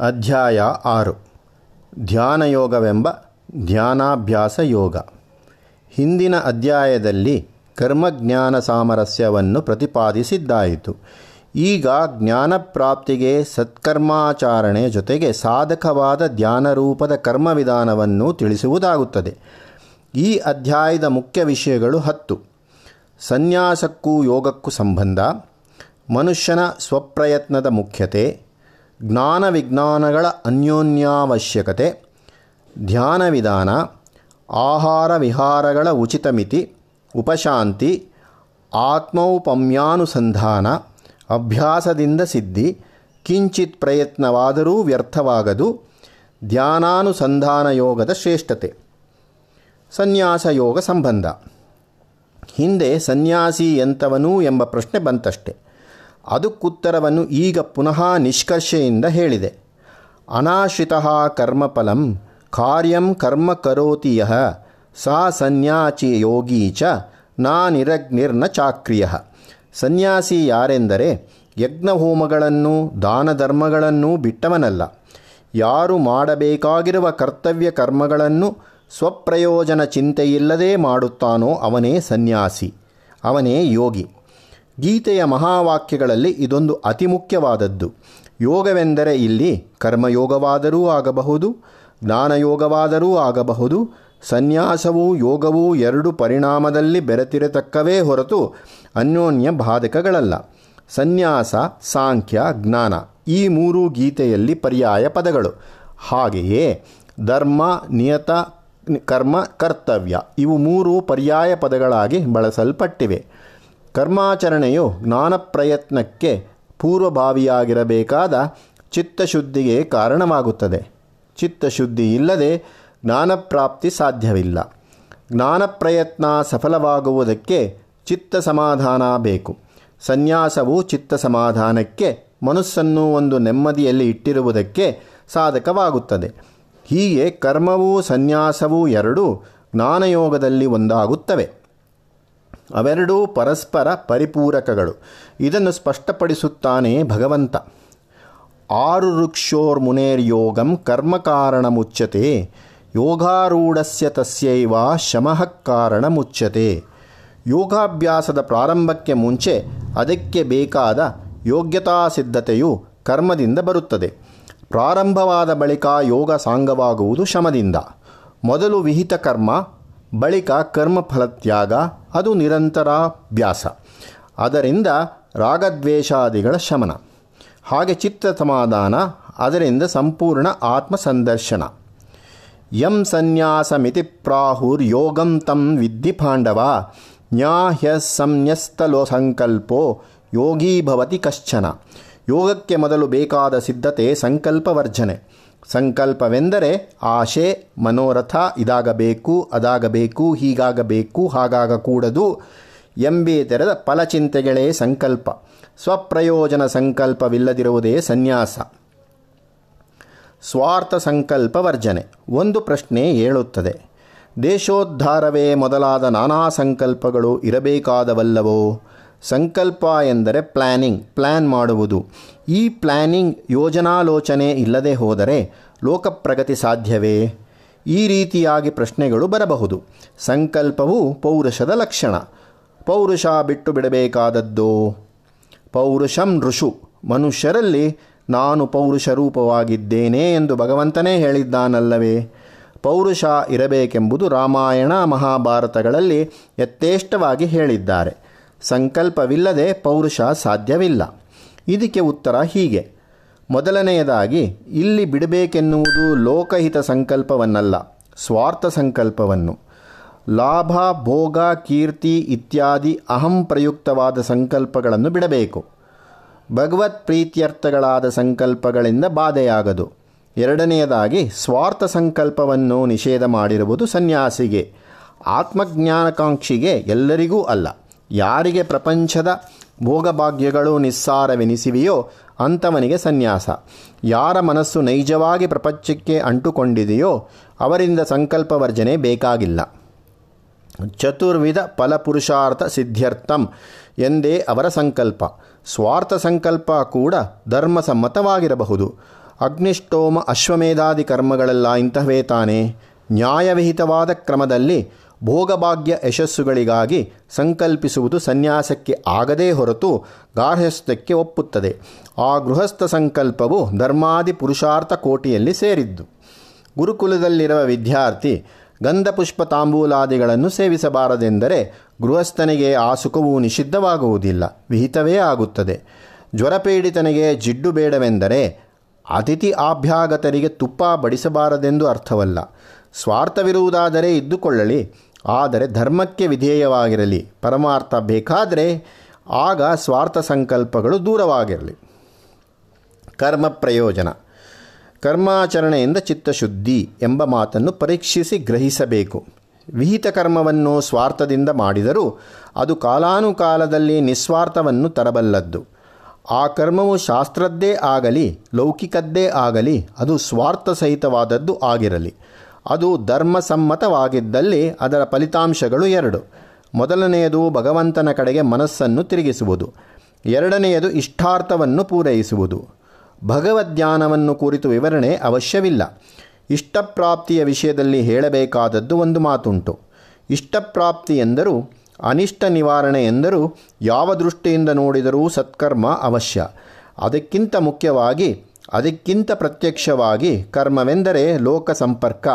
ಅಧ್ಯಾಯ ಆರು. ಧ್ಯಾನಯೋಗವೆಂಬ ಧ್ಯಾನಾಭ್ಯಾಸ ಯೋಗ ಹಿಂದಿನ ಅಧ್ಯಾಯದಲ್ಲಿ ಕರ್ಮಜ್ಞಾನ ಸಾಮರಸ್ಯವನ್ನು ಪ್ರತಿಪಾದಿಸಿದ್ದಾಯಿತು. ಈಗ ಜ್ಞಾನಪ್ರಾಪ್ತಿಗೆ ಸತ್ಕರ್ಮಾಚರಣೆ ಜೊತೆಗೆ ಸಾಧಕವಾದ ಧ್ಯಾನರೂಪದ ಕರ್ಮವಿಧಾನವನ್ನು ತಿಳಿಸುವುದಾಗುತ್ತದೆ. ಈ ಅಧ್ಯಾಯದ ಮುಖ್ಯ ವಿಷಯಗಳು ಹತ್ತು. ಸನ್ಯಾಸಕ್ಕೂ ಯೋಗಕ್ಕೂ ಸಂಬಂಧ, ಮನುಷ್ಯನ ಸ್ವಪ್ರಯತ್ನದ ಮುಖ್ಯತೆ ಜ್ಞಾನ ವಿಜ್ಞಾನಗಳ ಅನ್ಯೋನ್ಯಾವಶ್ಯಕತೆ ಧ್ಯಾನ ವಿಧಾನ ಆಹಾರ ವಿಹಾರಗಳ ಉಚಿತ ಮಿತಿ ಉಪಶಾಂತಿ, ಆತ್ಮೌಪಮ್ಯಾನುಸಂಧಾನ, ಅಭ್ಯಾಸದಿಂದ ಸಿದ್ಧಿ, ಕಿಂಚಿತ್ ಪ್ರಯತ್ನವಾದರೂ ವ್ಯರ್ಥವಾಗದು, ಧ್ಯಾನಾನುಸಂಧಾನ ಯೋಗದ ಶ್ರೇಷ್ಠತೆ. ಸನ್ಯಾಸ ಯೋಗ ಸಂಬಂಧ. ಹಿಂದೆ ಸನ್ಯಾಸಿ ಎಂಥವನು ಎಂಬ ಪ್ರಶ್ನೆ ಬಂತಷ್ಟೆ. ಅದಕ್ಕುತ್ತರವನ್ನು ಈಗ ಪುನಃ ನಿಷ್ಕರ್ಷೆಯಿಂದ ಹೇಳಿದೆ. ಅನಾಶ್ರಿತ ಕರ್ಮಫಲಂ ಕಾರ್ಯಂ ಕರ್ಮ ಕರೋತಿ ಯಹ ಸಾ ಸನ್ಯಾಚಿ ಯೋಗಿ ಚ, ನಾ ನಿರಗ್ನಿರ್ನ ಚಾಕ್ರಿಯ. ಸನ್ಯಾಸಿ ಯಾರೆಂದರೆ ಯಜ್ಞಹೋಮಗಳನ್ನು ದಾನ ಧರ್ಮಗಳನ್ನು ಬಿಟ್ಟವನಲ್ಲ. ಯಾರು ಮಾಡಬೇಕಾಗಿರುವ ಕರ್ತವ್ಯ ಕರ್ಮಗಳನ್ನು ಸ್ವಪ್ರಯೋಜನ ಚಿಂತೆಯಿಲ್ಲದೆ ಮಾಡುತ್ತಾನೋ ಅವನೇ ಸನ್ಯಾಸಿ, ಅವನೇ ಯೋಗಿ. ಗೀತೆಯ ಮಹಾವಾಕ್ಯಗಳಲ್ಲಿ ಇದೊಂದು ಅತಿ ಮುಖ್ಯವಾದದ್ದು. ಯೋಗವೆಂದರೆ ಇಲ್ಲಿ ಕರ್ಮಯೋಗವಾದರೂ ಆಗಬಹುದು, ಜ್ಞಾನಯೋಗವಾದರೂ ಆಗಬಹುದು, ಸನ್ಯಾಸವೂ ಯೋಗವೂ ಎರಡು ಪರಿಣಾಮದಲ್ಲಿ ಬೆರೆತಿರತಕ್ಕವೇ ಹೊರತು ಅನ್ಯೋನ್ಯ ಬಾಧಕಗಳಲ್ಲ. ಸನ್ಯಾಸ, ಸಾಂಖ್ಯ, ಜ್ಞಾನ ಈ ಮೂರೂ ಗೀತೆಯಲ್ಲಿ ಪರ್ಯಾಯ ಪದಗಳು. ಹಾಗೆಯೇ ಧರ್ಮ, ನಿಯತ, ಕರ್ಮ, ಕರ್ತವ್ಯ ಇವು ಮೂರು ಪರ್ಯಾಯ ಪದಗಳಾಗಿ ಬಳಸಲ್ಪಟ್ಟಿವೆ. ಕರ್ಮಾಚರಣೆಯು ಜ್ಞಾನ ಪ್ರಯತ್ನಕ್ಕೆ ಪೂರ್ವಭಾವಿಯಾಗಿರಬೇಕಾದ ಚಿತ್ತಶುದ್ಧಿಗೆ ಕಾರಣವಾಗುತ್ತದೆ. ಚಿತ್ತಶುದ್ಧಿ ಇಲ್ಲದೆ ಜ್ಞಾನಪ್ರಾಪ್ತಿ ಸಾಧ್ಯವಿಲ್ಲ. ಜ್ಞಾನ ಪ್ರಯತ್ನ ಸಫಲವಾಗುವುದಕ್ಕೆ ಚಿತ್ತ ಸಮಾಧಾನ ಬೇಕು. ಸನ್ಯಾಸವು ಚಿತ್ತ ಸಮಾಧಾನಕ್ಕೆ ಮನಸ್ಸನ್ನು ಒಂದು ನೆಮ್ಮದಿಯಲ್ಲಿ ಇಟ್ಟಿರುವುದಕ್ಕೆ ಸಾಧಕವಾಗುತ್ತದೆ. ಹೀಗೆ ಕರ್ಮವೂ ಸನ್ಯಾಸವೂ ಎರಡೂ ಜ್ಞಾನಯೋಗದಲ್ಲಿ ಒಂದಾಗುತ್ತವೆ. ಅವೆರಡೂ ಪರಸ್ಪರ ಪರಿಪೂರಕಗಳು. ಇದನ್ನು ಸ್ಪಷ್ಟಪಡಿಸುತ್ತಾನೆ ಭಗವಂತ. ಆರು ಋಕ್ಷೋರ್ ಮುನೇರ್ಯೋಗಂ ಕರ್ಮಕಾರಣ ಮುಚ್ಚತೆ ಯೋಗಾರೂಢಸ್ಯ ತಸ್ಯೈವ ಶಮಃ ಕಾರಣ ಮುಚ್ಚತೆ ಯೋಗಾಭ್ಯಾಸದ ಪ್ರಾರಂಭಕ್ಕೆ ಮುಂಚೆ ಅದಕ್ಕೆ ಬೇಕಾದ ಯೋಗ್ಯತಾ ಸಿದ್ಧತೆಯು ಕರ್ಮದಿಂದ ಬರುತ್ತದೆ. ಪ್ರಾರಂಭವಾದ ಬಳಿಕ ಯೋಗ ಸಾಂಗವಾಗುವುದು ಶಮದಿಂದ. ಮೊದಲು ವಿಹಿತ ಕರ್ಮ, ಬಳಿಕ ಕರ್ಮಫಲತ್ಯಾಗ ಅದು ನಿರಂತರಾಭ್ಯಾಸ ಅದರಿಂದ ರಾಗದ್ವೇಷಾದಿಗಳ ಶಮನ. ಹಾಗೆ ಚಿತ್ತ ಸಮಾಧಾನ, ಅದರಿಂದ ಸಂಪೂರ್ಣ ಆತ್ಮಸಂದರ್ಶನ. ಯಂ ಸನ್ಯಾಸಮಿತಿ ಪ್ರಾಹುರ್ ಯೋಗಂ ತಂ ವಿದ್ಧಿ ಪಾಂಡವ, ನ್ಯಾಹ್ಯ ಸಂನ್ಯಸ್ತಲೋ ಸಂಕಲ್ಪೋ ಯೋಗೀ ಭವತಿ ಕಶ್ಚನ. ಯೋಗಕ್ಕೆ ಮೊದಲು ಬೇಕಾದ ಸಿದ್ಧತೆ ಸಂಕಲ್ಪವರ್ಜನೆ. ಸಂಕಲ್ಪವೆಂದರೆ ಆಶೆ, ಮನೋರಥ, ಇದಾಗಬೇಕು, ಅದಾಗಬೇಕು, ಹೀಗಾಗಬೇಕು, ಹಾಗಾಗಕೂಡದು ಎಂಬಿ ತೆರೆದ ಫಲಚಿಂತೆಗಳೇ ಸಂಕಲ್ಪ. ಸ್ವಪ್ರಯೋಜನ ಸಂಕಲ್ಪವಿಲ್ಲದಿರುವುದೇ ಸನ್ಯಾಸ. ಸ್ವಾರ್ಥ ಸಂಕಲ್ಪ ವರ್ಜನೆ ಒಂದು ಪ್ರಶ್ನೆ ಏಳುತ್ತದೆ. ದೇಶೋದ್ಧಾರವೇ ಮೊದಲಾದ ನಾನಾ ಸಂಕಲ್ಪಗಳು ಇರಬೇಕಾದವಲ್ಲವೋ? ಸಂಕಲ್ಪ ಎಂದರೆ ಪ್ಲ್ಯಾನಿಂಗ್ ಪ್ಲ್ಯಾನ್ ಮಾಡುವುದು. ಈ ಪ್ಲ್ಯಾನಿಂಗ್ ಯೋಜನಾಲೋಚನೆ ಇಲ್ಲದೆ ಹೋದರೆ ಲೋಕಪ್ರಗತಿ ಸಾಧ್ಯವೇ? ಈ ರೀತಿಯಾಗಿ ಪ್ರಶ್ನೆಗಳು ಬರಬಹುದು. ಸಂಕಲ್ಪವು ಪೌರುಷದ ಲಕ್ಷಣ. ಪೌರುಷ ಬಿಟ್ಟು ಬಿಡಬೇಕಾದದ್ದು? ಪೌರುಷಂ ಋಷು ಮನುಷ್ಯರಲ್ಲಿ ನಾನು ಪೌರುಷ ರೂಪವಾಗಿದ್ದೇನೆ ಎಂದು ಭಗವಂತನೇ ಹೇಳಿದ್ದಾನಲ್ಲವೇ? ಪೌರುಷ ಇರಬೇಕೆಂಬುದು ರಾಮಾಯಣ ಮಹಾಭಾರತಗಳಲ್ಲಿ ಯಥೇಷ್ಟವಾಗಿ ಹೇಳಿದ್ದಾರೆ. ಸಂಕಲ್ಪವಿಲ್ಲದೆ ಪೌರುಷ ಸಾಧ್ಯವಿಲ್ಲ. ಇದಕ್ಕೆ ಉತ್ತರ ಹೀಗೆ. ಮೊದಲನೆಯದಾಗಿ, ಇಲ್ಲಿ ಬಿಡಬೇಕೆನ್ನುವುದು ಲೋಕಹಿತ ಸಂಕಲ್ಪವನ್ನಲ್ಲ, ಸ್ವಾರ್ಥ ಸಂಕಲ್ಪವನ್ನು. ಲಾಭ, ಭೋಗ, ಕೀರ್ತಿ ಇತ್ಯಾದಿ ಅಹಂ ಪ್ರಯುಕ್ತವಾದ ಸಂಕಲ್ಪಗಳನ್ನು ಬಿಡಬೇಕು. ಭಗವತ್ ಪ್ರೀತ್ಯರ್ಥಗಳಾದ ಸಂಕಲ್ಪಗಳಿಂದ ಬಾಧೆಯಾಗದು. ಎರಡನೆಯದಾಗಿ, ಸ್ವಾರ್ಥ ಸಂಕಲ್ಪವನ್ನು ನಿಷೇಧ ಮಾಡಿರುವುದು ಸನ್ಯಾಸಿಗೆ, ಆತ್ಮಜ್ಞಾನಕಾಂಕ್ಷಿಗೆ ಎಲ್ಲರಿಗೂ ಅಲ್ಲ. ಯಾರಿಗೆ ಪ್ರಪಂಚದ ಭೋಗಭಾಗ್ಯಗಳು ನಿಸ್ಸಾರವೆನಿಸಿವೆಯೋ ಅಂಥವನಿಗೆ ಸನ್ಯಾಸ. ಯಾರ ಮನಸ್ಸು ನೈಜವಾಗಿ ಪ್ರಪಂಚಕ್ಕೆ ಅಂಟುಕೊಂಡಿದೆಯೋ ಅವರಿಂದ ಸಂಕಲ್ಪವರ್ಜನೆ ಬೇಕಾಗಿಲ್ಲ. ಚತುರ್ವಿಧ ಫಲಪುರುಷಾರ್ಥ ಸಿದ್ಧ್ಯರ್ಥಂ ಎಂದೇ ಅವರ ಸಂಕಲ್ಪ. ಸ್ವಾರ್ಥ ಸಂಕಲ್ಪ ಕೂಡ ಧರ್ಮಸಮ್ಮತವಾಗಿರಬಹುದು. ಅಗ್ನಿಷ್ಟೋಮ ಅಶ್ವಮೇಧಾದಿ ಕರ್ಮಗಳೆಲ್ಲ ಇಂತಹವೇ ತಾನೇ. ನ್ಯಾಯವಿಹಿತವಾದ ಕ್ರಮದಲ್ಲಿ ಭೋಗಭಾಗ್ಯ ಯಶಸ್ಸುಗಳಿಗಾಗಿ ಸಂಕಲ್ಪಿಸುವುದು ಸನ್ಯಾಸಕ್ಕೆ ಆಗದೇ ಹೊರತು ಗಾರ್ಹಸ್ಥ್ಯಕ್ಕೆ ಒಪ್ಪುತ್ತದೆ. ಆ ಗೃಹಸ್ಥ ಸಂಕಲ್ಪವು ಧರ್ಮಾದಿ ಪುರುಷಾರ್ಥ ಕೋಟಿಯಲ್ಲಿ ಸೇರಿದ್ದು. ಗುರುಕುಲದಲ್ಲಿರುವ ವಿದ್ಯಾರ್ಥಿ ಗಂಧಪುಷ್ಪ ತಾಂಬೂಲಾದಿಗಳನ್ನು ಸೇವಿಸಬಾರದೆಂದರೆ ಗೃಹಸ್ಥನಿಗೆ ಆ ಸುಖವು ನಿಷಿದ್ಧವಾಗುವುದಿಲ್ಲ, ವಿಹಿತವೇ ಆಗುತ್ತದೆ. ಜ್ವರಪೀಡಿತನಿಗೆ ಜಿಡ್ಡು ಬೇಡವೆಂದರೆ ಅತಿಥಿ ಆಭ್ಯಾಗತರಿಗೆ ತುಪ್ಪ ಬಡಿಸಬಾರದೆಂದು ಅರ್ಥವಲ್ಲ. ಸ್ವಾರ್ಥವಿರುವುದಾದರೆ ಇದ್ದುಕೊಳ್ಳಲಿ. ಆದರೆ ಧರ್ಮಕ್ಕೆ ವಿಧೇಯವಾಗಿರಲಿ, ಪರಮಾರ್ಥ ಬೇಕಾದರೆ ಆಗ ಸ್ವಾರ್ಥ ಸಂಕಲ್ಪಗಳು ದೂರವಾಗಿರಲಿ. ಕರ್ಮ ಪ್ರಯೋಜನ. ಕರ್ಮಾಚರಣೆಯಿಂದ ಚಿತ್ತಶುದ್ಧಿ ಎಂಬ ಮಾತನ್ನು ಪರೀಕ್ಷಿಸಿ ಗ್ರಹಿಸಬೇಕು. ವಿಹಿತ ಕರ್ಮವನ್ನು ಸ್ವಾರ್ಥದಿಂದ ಮಾಡಿದರೂ ಅದು ಕಾಲಾನುಕಾಲದಲ್ಲಿ ನಿಸ್ವಾರ್ಥವನ್ನು ತರಬಲ್ಲದ್ದು. ಆ ಕರ್ಮವು ಶಾಸ್ತ್ರದ್ದೇ ಆಗಲಿ, ಲೌಕಿಕದ್ದೇ ಆಗಲಿ, ಅದು ಸ್ವಾರ್ಥ ಸಹಿತವಾದದ್ದು ಆಗಿರಲಿ. ಅದು ಧರ್ಮಸಮ್ಮತವಾಗಿದ್ದಲ್ಲಿ ಅದರ ಫಲಿತಾಂಶಗಳು ಎರಡು. ಮೊದಲನೆಯದು ಭಗವಂತನ ಕಡೆಗೆ ಮನಸ್ಸನ್ನು ತಿರುಗಿಸುವುದು. ಎರಡನೆಯದು ಇಷ್ಟಾರ್ಥವನ್ನು ಪೂರೈಸುವುದು. ಭಗವದ್ಧಾನವನ್ನು ಕುರಿತು ವಿವರಣೆ ಅವಶ್ಯವಿಲ್ಲ. ಇಷ್ಟಪ್ರಾಪ್ತಿಯ ವಿಷಯದಲ್ಲಿ ಹೇಳಬೇಕಾದದ್ದು ಒಂದು ಮಾತುಂಟು. ಇಷ್ಟಪ್ರಾಪ್ತಿ ಎಂದರೂ, ಅನಿಷ್ಟ ನಿವಾರಣೆ ಎಂದರೂ ಯಾವ ದೃಷ್ಟಿಯಿಂದ ನೋಡಿದರೂ ಸತ್ಕರ್ಮ ಅವಶ್ಯ. ಅದಕ್ಕಿಂತ ಮುಖ್ಯವಾಗಿ ಅದಕ್ಕಿಂತ ಪ್ರತ್ಯಕ್ಷವಾಗಿ ಕರ್ಮವೆಂದರೆ ಲೋಕ ಸಂಪರ್ಕ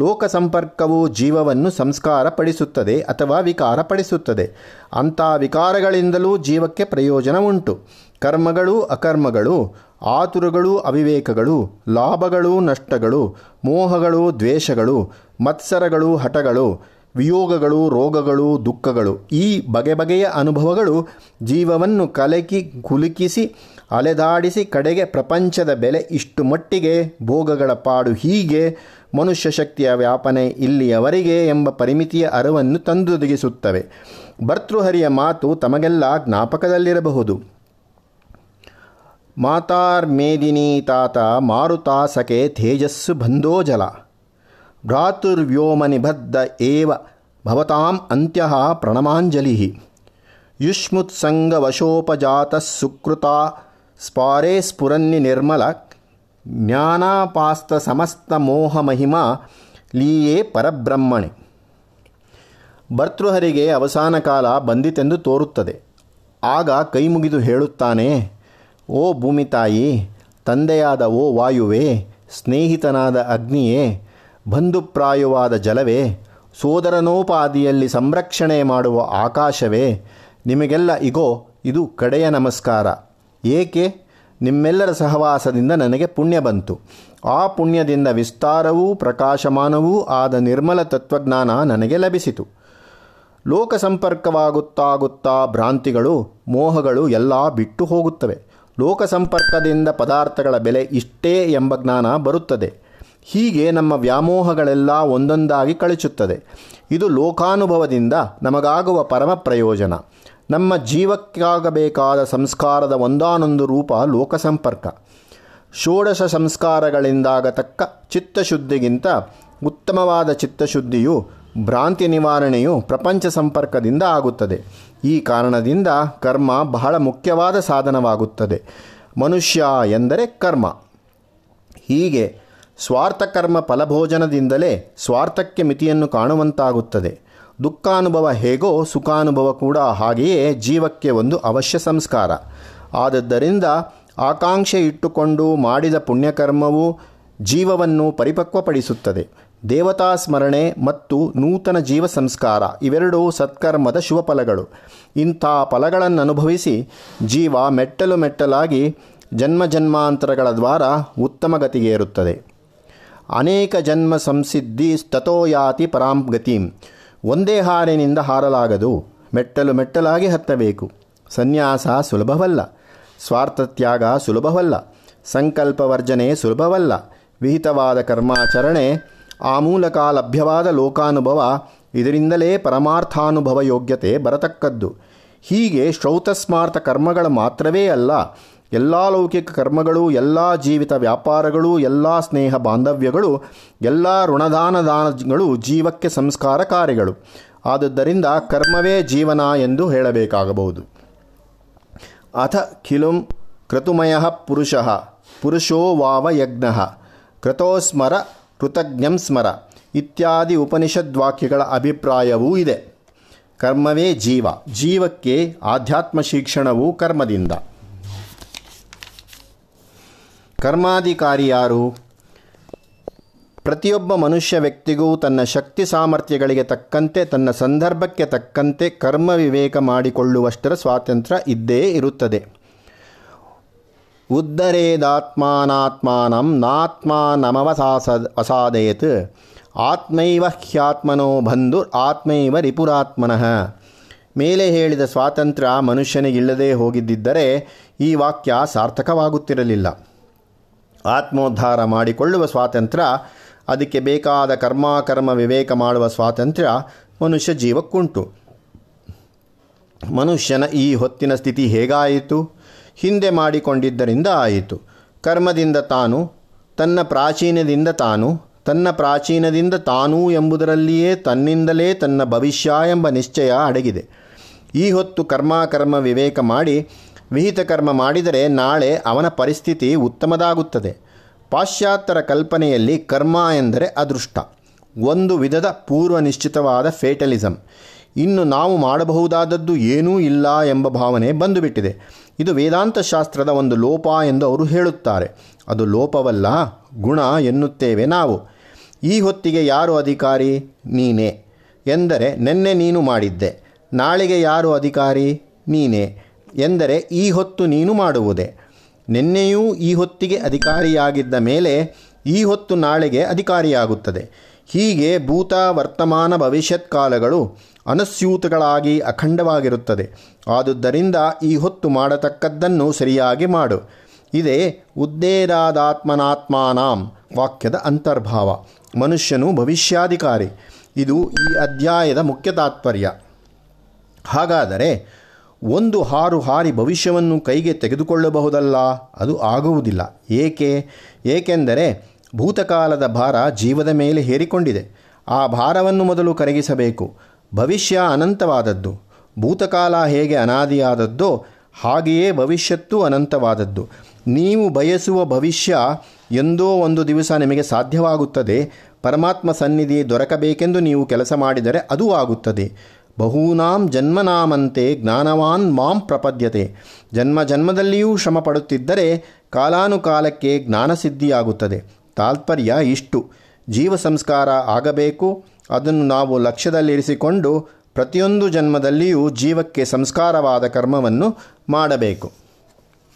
ಲೋಕ ಸಂಪರ್ಕವು ಜೀವವನ್ನು ಸಂಸ್ಕಾರ ಪಡಿಸುತ್ತದೆ ಅಥವಾ ವಿಕಾರ ಪಡಿಸುತ್ತದೆ ಅಂಥ ವಿಕಾರಗಳಿಂದಲೂ ಜೀವಕ್ಕೆ ಪ್ರಯೋಜನ ಉಂಟು. ಕರ್ಮಗಳು ಅಕರ್ಮಗಳು, ಆತುರಗಳು ಅವಿವೇಕಗಳು, ಲಾಭಗಳು ನಷ್ಟಗಳು, ಮೋಹಗಳು ದ್ವೇಷಗಳು, ಮತ್ಸರಗಳು ಹಠಗಳು ವಿಯೋಗಗಳು, ರೋಗಗಳು, ದುಃಖಗಳು ಈ ಬಗೆ ಬಗೆಯ ಅನುಭವಗಳು ಜೀವವನ್ನು ಕಲಕಿ ಕುಲುಕಿಸಿ, ಅಲೆದಾಡಿಸಿ ಕಡೆಗೆ ಪ್ರಪಂಚದ ಬೆಲೆ ಇಷ್ಟು ಮಟ್ಟಿಗೆ, ಭೋಗಗಳ ಪಾಡು ಹೀಗೆ, ಮನುಷ್ಯ ಶಕ್ತಿಯ ವ್ಯಾಪನೆ ಇಲ್ಲಿಯವರಿಗೆ ಎಂಬ ಪರಿಮಿತಿಯ ಅರಿವನ್ನು ತಂದೊದಗಿಸುತ್ತವೆ. ಭರ್ತೃಹರಿಯ ಮಾತು ತಮಗೆಲ್ಲ ಜ್ಞಾಪಕದಲ್ಲಿರಬಹುದು. ಮಾತಾರ್ಮೇದಿನಿ ತಾತ ಮಾರುತಾಸಕೆ ತೇಜಸ್ಸು ಬಂದೋ ಜಲ. ಭ್ರಾತುರ್ವ್ಯೋಮನಿಬದ್ಧ ಏವ ಭವತಾಂ ಅಂತ್ಯ ಪ್ರಣಮಾಂಜಲಿ ಯುಷ್ಮುತ್ಸಂಗವಶೋಪಜಾತ ಸುಕೃತ ಸ್ಪಾರೇ ಸ್ಫುರನ್ನಿ ನಿರ್ಮಲ ಜ್ಞಾನಾಪಾಸ್ತ ಸಮಸ್ತ ಮೋಹ ಮಹಿಮಾ ಲೀಯೇ ಪರಬ್ರಹ್ಮಣೆ ಭರ್ತೃಹರಿಗೆ ಅವಸಾನ ಕಾಲ ಬಂದಿತೆಂದು ತೋರುತ್ತದೆ। ಆಗ ಕೈಮುಗಿದು ಹೇಳುತ್ತಾನೆ, ಓ ಭೂಮಿತಾಯಿ ತಂದೆಯಾದ ಓ ವಾಯುವೇ, ಸ್ನೇಹಿತನಾದ ಅಗ್ನಿಯೇ ಬಂಧುಪ್ರಾಯವಾದ ಜಲವೇ, ಸೋದರನೋಪಾದಿಯಲ್ಲಿ ಸಂರಕ್ಷಣೆ ಮಾಡುವ ಆಕಾಶವೇ, ನಿಮಗೆಲ್ಲ ಇಗೋ, ಇದು ಕಡೆಯ ನಮಸ್ಕಾರ. ಏಕೆ? ನಿಮ್ಮೆಲ್ಲರ ಸಹವಾಸದಿಂದ ನನಗೆ ಪುಣ್ಯ ಬಂತು. ಆ ಪುಣ್ಯದಿಂದ ವಿಸ್ತಾರವೂ ಪ್ರಕಾಶಮಾನವೂ ಆದ ನಿರ್ಮಲ ತತ್ವಜ್ಞಾನ ನನಗೆ ಲಭಿಸಿತು. ಲೋಕ ಸಂಪರ್ಕವಾಗುತ್ತಾಗುತ್ತಾ ಭ್ರಾಂತಿಗಳು, ಮೋಹಗಳು ಎಲ್ಲ ಬಿಟ್ಟು ಹೋಗುತ್ತವೆ. ಲೋಕ ಸಂಪರ್ಕದಿಂದ ಪದಾರ್ಥಗಳ ಬೆಲೆ ಇಷ್ಟೇ ಎಂಬ ಜ್ಞಾನ ಬರುತ್ತದೆ. ಹೀಗೆ ನಮ್ಮ ವ್ಯಾಮೋಹಗಳೆಲ್ಲ ಒಂದೊಂದಾಗಿ ಕಳಿಸುತ್ತದೆ ಇದು ಲೋಕಾನುಭವದಿಂದ ನಮಗಾಗುವ ಪರಮ ಪ್ರಯೋಜನ. ನಮ್ಮ ಜೀವಕ್ಕಾಗಬೇಕಾದ ಸಂಸ್ಕಾರದ ಒಂದಾನೊಂದು ರೂಪ ಲೋಕ ಸಂಪರ್ಕ ಷೋಡಶ ಸಂಸ್ಕಾರಗಳಿಂದಾಗತಕ್ಕ ಚಿತ್ತಶುದ್ಧಿಗಿಂತ ಉತ್ತಮವಾದ ಚಿತ್ತಶುದ್ಧಿಯು ಭ್ರಾಂತಿ ನಿವಾರಣೆಯು ಪ್ರಪಂಚ ಸಂಪರ್ಕದಿಂದ ಆಗುತ್ತದೆ. ಈ ಕಾರಣದಿಂದ ಕರ್ಮ ಬಹಳ ಮುಖ್ಯವಾದ ಸಾಧನವಾಗುತ್ತದೆ. ಮನುಷ್ಯ ಎಂದರೆ ಕರ್ಮ. ಹೀಗೆ ಸ್ವಾರ್ಥಕರ್ಮ ಫಲಭೋಜನದಿಂದಲೇ ಸ್ವಾರ್ಥಕ್ಕೆ ಮಿತಿಯನ್ನು ಕಾಣುವಂತಾಗುತ್ತದೆ. ದುಃಖಾನುಭವ ಹೇಗೋ ಸುಖಾನುಭವ ಕೂಡ ಹಾಗೆಯೇ ಜೀವಕ್ಕೆ ಒಂದು ಅವಶ್ಯ ಸಂಸ್ಕಾರ. ಆದದ್ದರಿಂದ ಆಕಾಂಕ್ಷೆ ಇಟ್ಟುಕೊಂಡು ಮಾಡಿದ ಪುಣ್ಯಕರ್ಮವು ಜೀವವನ್ನು ಪರಿಪಕ್ವಪಡಿಸುತ್ತದೆ. ದೇವತಾ ಸ್ಮರಣೆ ಮತ್ತು ನೂತನ ಜೀವ ಸಂಸ್ಕಾರ ಇವೆರಡೂ ಸತ್ಕರ್ಮದ ಶುಭ ಫಲಗಳು. ಇಂಥ ಫಲಗಳನ್ನು ಅನುಭವಿಸಿ ಜೀವ ಮೆಟ್ಟಲು ಮೆಟ್ಟಲಾಗಿ ಜನ್ಮ ಜನ್ಮಾಂತರಗಳ ದ್ವಾರ ಉತ್ತಮ ಗತಿಗೆ ಅನೇಕ ಜನ್ಮ ಸಂಸಿದ್ಧಿ ತಥೋಯಾತಿ ಪರಾಂ ಗತಿಂ. ಒಂದೇ ಹಾರಿನಿಂದ ಹಾರಲಾಗದು. ಮೆಟ್ಟಲು ಮೆಟ್ಟಲಾಗಿ ಹತ್ತಬೇಕು. ಸನ್ಯಾಸ ಸುಲಭವಲ್ಲ. ಸ್ವಾರ್ಥತ್ಯಾಗ ಸುಲಭವಲ್ಲ. ಸಂಕಲ್ಪವರ್ಜನೆ ಸುಲಭವಲ್ಲ. ವಿಹಿತವಾದ ಕರ್ಮಾಚರಣೆ ಆ ಮೂಲಕ ಲಭ್ಯವಾದ ಲೋಕಾನುಭವ, ಇದರಿಂದಲೇ ಪರಮಾರ್ಥಾನುಭವ ಯೋಗ್ಯತೆ ಬರತಕ್ಕದ್ದು. ಹೀಗೆ ಶ್ರೌತಸ್ಮಾರ್ಥ ಕರ್ಮಗಳ ಮಾತ್ರವೇ ಅಲ್ಲ ಎಲ್ಲ ಲೌಕಿಕ ಕರ್ಮಗಳು, ಎಲ್ಲ ಜೀವಿತ ವ್ಯಾಪಾರಗಳು, ಎಲ್ಲ ಸ್ನೇಹ ಬಾಂಧವ್ಯಗಳು, ಎಲ್ಲ ಋಣದಾನ ದಾನಗಳು ಜೀವಕ್ಕೆ ಸಂಸ್ಕಾರ ಕಾರ್ಯಗಳು. ಆದುದರಿಂದ ಕರ್ಮವೇ ಜೀವನ ಎಂದು ಹೇಳಬೇಕಾಗಬಹುದು. ಅಥ ಖಿಲುಂ ಕ್ರತುಮಯ ಪುರುಷ, ಪುರುಷೋ ವಾವಯಜ್ಞ ಕೃತೋಸ್ಮರ ಕೃತಜ್ಞಂ ಸ್ಮರ, ಇತ್ಯಾದಿ ಉಪನಿಷದ್ವಾಕ್ಯಗಳ ಅಭಿಪ್ರಾಯವೂ ಇದೆ. ಕರ್ಮವೇ ಜೀವ, ಜೀವಕ್ಕೆ ಆಧ್ಯಾತ್ಮ ಶಿಕ್ಷಣವು ಕರ್ಮದಿಂದ. ಕರ್ಮಾಧಿಕಾರಿ ಯಾರು ಪ್ರತಿಯೊಬ್ಬ ಮನುಷ್ಯ ವ್ಯಕ್ತಿಗೂ ತನ್ನ ಶಕ್ತಿ ಸಾಮರ್ಥ್ಯಗಳಿಗೆ ತಕ್ಕಂತೆ, ತನ್ನ ಸಂದರ್ಭಕ್ಕೆ ತಕ್ಕಂತೆ ಕರ್ಮ ವಿವೇಕ ಮಾಡಿಕೊಳ್ಳುವಷ್ಟರ ಸ್ವಾತಂತ್ರ್ಯ ಇದ್ದೇ ಇರುತ್ತದೆ. ಉದ್ದರೇದಾತ್ಮಾನಾತ್ಮಾನಂ ನಾತ್ಮಾನಮವಸಾಸ ಅಸಾದಯತ್ ಆತ್ಮೈವ ಹ್ಯಾತ್ಮನೋ ಬಂಧು ಆತ್ಮೈವ ರಿಪುರಾತ್ಮನಃ. ಮೇಲೆ ಹೇಳಿದ ಸ್ವಾತಂತ್ರ್ಯ ಮನುಷ್ಯನಿಗಿಲ್ಲದೆ ಹೋಗಿದ್ದಿದ್ದರೆ ಈ ವಾಕ್ಯ ಸಾರ್ಥಕವಾಗುತ್ತಿರಲಿಲ್ಲ. ಆತ್ಮೋದ್ಧಾರ ಮಾಡಿಕೊಳ್ಳುವ ಸ್ವಾತಂತ್ರ್ಯ, ಅದಕ್ಕೆ ಬೇಕಾದ ಕರ್ಮಾಕರ್ಮ ವಿವೇಕ ಮಾಡುವ ಸ್ವಾತಂತ್ರ್ಯ ಮನುಷ್ಯ ಜೀವಕ್ಕುಂಟು. ಮನುಷ್ಯನ ಈ ಹೊತ್ತಿನ ಸ್ಥಿತಿ ಹೇಗಾಯಿತು? ಹಿಂದೆ ಮಾಡಿಕೊಂಡಿದ್ದರಿಂದ ಆಯಿತು. ಕರ್ಮದಿಂದ ತಾನು, ತನ್ನ ಪ್ರಾಚೀನದಿಂದ ತಾನು, ತನ್ನ ಪ್ರಾಚೀನದಿಂದ ತಾನು ಎಂಬುದರಲ್ಲಿಯೇ ತನ್ನಿಂದಲೇ ತನ್ನ ಭವಿಷ್ಯ ಎಂಬ ನಿಶ್ಚಯ ಅಡಗಿದೆ. ಈ ಹೊತ್ತು ಕರ್ಮಾಕರ್ಮ ವಿವೇಕ ಮಾಡಿ ವಿಹಿತ ಕರ್ಮ ಮಾಡಿದರೆ ನಾಳೆ ಅವನ ಪರಿಸ್ಥಿತಿ ಉತ್ತಮದಾಗುತ್ತದೆ. ಪಾಶ್ಚಾತ್ಯರ ಕಲ್ಪನೆಯಲ್ಲಿ ಕರ್ಮ ಎಂದರೆ ಅದೃಷ್ಟ. ಒಂದು ವಿಧದ ಪೂರ್ವ ನಿಶ್ಚಿತವಾದ ಫೇಟಲಿಸಮ್ ಇನ್ನು ನಾವು ಮಾಡಬಹುದಾದದ್ದು ಏನೂ ಇಲ್ಲ ಎಂಬ ಭಾವನೆ ಬಂದುಬಿಟ್ಟಿದೆ. ಇದು ವೇದಾಂತ ಶಾಸ್ತ್ರದ ಒಂದು ಲೋಪ ಎಂದು ಅವರು ಹೇಳುತ್ತಾರೆ. ಅದು ಲೋಪವಲ್ಲ, ಗುಣ ಎನ್ನುತ್ತೇವೆ ನಾವು. ಈ ಹೊತ್ತಿಗೆ ಯಾರು ಅಧಿಕಾರಿ? ನೀನೇ. ಎಂದರೆ ನಿನ್ನೆ ನೀನು ಮಾಡಿದ್ದೆ. ನಾಳೆಗೆ ಯಾರು ಅಧಿಕಾರಿ? ನೀನೇ. ಎಂದರೆ ಈ ಹೊತ್ತು ನೀನು ಮಾಡುವುದೇ. ನಿನ್ನೆಯೂ ಈ ಹೊತ್ತಿಗೆ ಅಧಿಕಾರಿಯಾಗಿದ್ದ ಮೇಲೆ ಈ ಹೊತ್ತು ನಾಳೆಗೆ ಅಧಿಕಾರಿಯಾಗುತ್ತದೆ. ಹೀಗೆ ಭೂತ ವರ್ತಮಾನ ಭವಿಷ್ಯತ್ ಕಾಲಗಳು ಅನಸ್ಯೂತಗಳಾಗಿ ಅಖಂಡವಾಗಿರುತ್ತದೆ. ಆದುದರಿಂದ ಈ ಹೊತ್ತು ಮಾಡತಕ್ಕದ್ದನ್ನು ಸರಿಯಾಗಿ ಮಾಡು. ಇದೇ ಉದ್ದೇದಾದಾತ್ಮನಾತ್ಮಾನಾಂ ವಾಕ್ಯದ ಅಂತರ್ಭಾವ. ಮನುಷ್ಯನು ಭವಿಷ್ಯಾಧಿಕಾರಿ. ಇದು ಈ ಅಧ್ಯಾಯದ ಮುಖ್ಯ ತಾತ್ಪರ್ಯ. ಹಾಗಾದರೆ ಒಂದು ಹಾರು ಹಾರಿ ಭವಿಷ್ಯವನ್ನು ಕೈಗೆ ತೆಗೆದುಕೊಳ್ಳಬಹುದಲ್ಲ? ಅದು ಆಗುವುದಿಲ್ಲ. ಏಕೆ? ಏಕೆಂದರೆ ಭೂತಕಾಲದ ಭಾರ ಜೀವದ ಮೇಲೆ ಹೇರಿಕೊಂಡಿದೆ. ಆ ಭಾರವನ್ನು ಮೊದಲು ಕರಗಿಸಬೇಕು. ಭವಿಷ್ಯ ಅನಂತವಾದದ್ದು. ಭೂತಕಾಲ ಹೇಗೆ ಅನಾದಿಯಾದದ್ದೋ ಹಾಗೆಯೇ ಭವಿಷ್ಯತ್ತು ಅನಂತವಾದದ್ದು. ನೀವು ಬಯಸುವ ಭವಿಷ್ಯ ಎಂದೋ ಒಂದು ದಿವಸ ನಿಮಗೆ ಸಾಧ್ಯವಾಗುತ್ತದೆ. ಪರಮಾತ್ಮ ಸನ್ನಿಧಿ ದೊರಕಬೇಕೆಂದು ನೀವು ಕೆಲಸ ಮಾಡಿದರೆ ಅದು ಆಗುತ್ತದೆ. ಬಹೂನಾಂ ಜನ್ಮನಾಮಂತೆ ಜ್ಞಾನವಾನ್ ಮಾಂ ಪ್ರಪದ್ಯತೆ. ಜನ್ಮ ಜನ್ಮದಲ್ಲಿಯೂ ಶ್ರಮ ಪಡುತ್ತಿದ್ದರೆ ಕಾಲಾನುಕಾಲಕ್ಕೆ ಜ್ಞಾನಸಿದ್ಧಿಯಾಗುತ್ತದೆ. ತಾತ್ಪರ್ಯ ಇಷ್ಟು. ಜೀವ ಸಂಸ್ಕಾರ ಆಗಬೇಕು. ಅದನ್ನು ನಾವು ಲಕ್ಷ್ಯದಲ್ಲಿರಿಸಿಕೊಂಡು ಪ್ರತಿಯೊಂದು ಜನ್ಮದಲ್ಲಿಯೂ ಜೀವಕ್ಕೆ ಸಂಸ್ಕಾರವಾದ ಕರ್ಮವನ್ನು ಮಾಡಬೇಕು.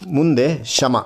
ಮುಂದೆ ಶಮ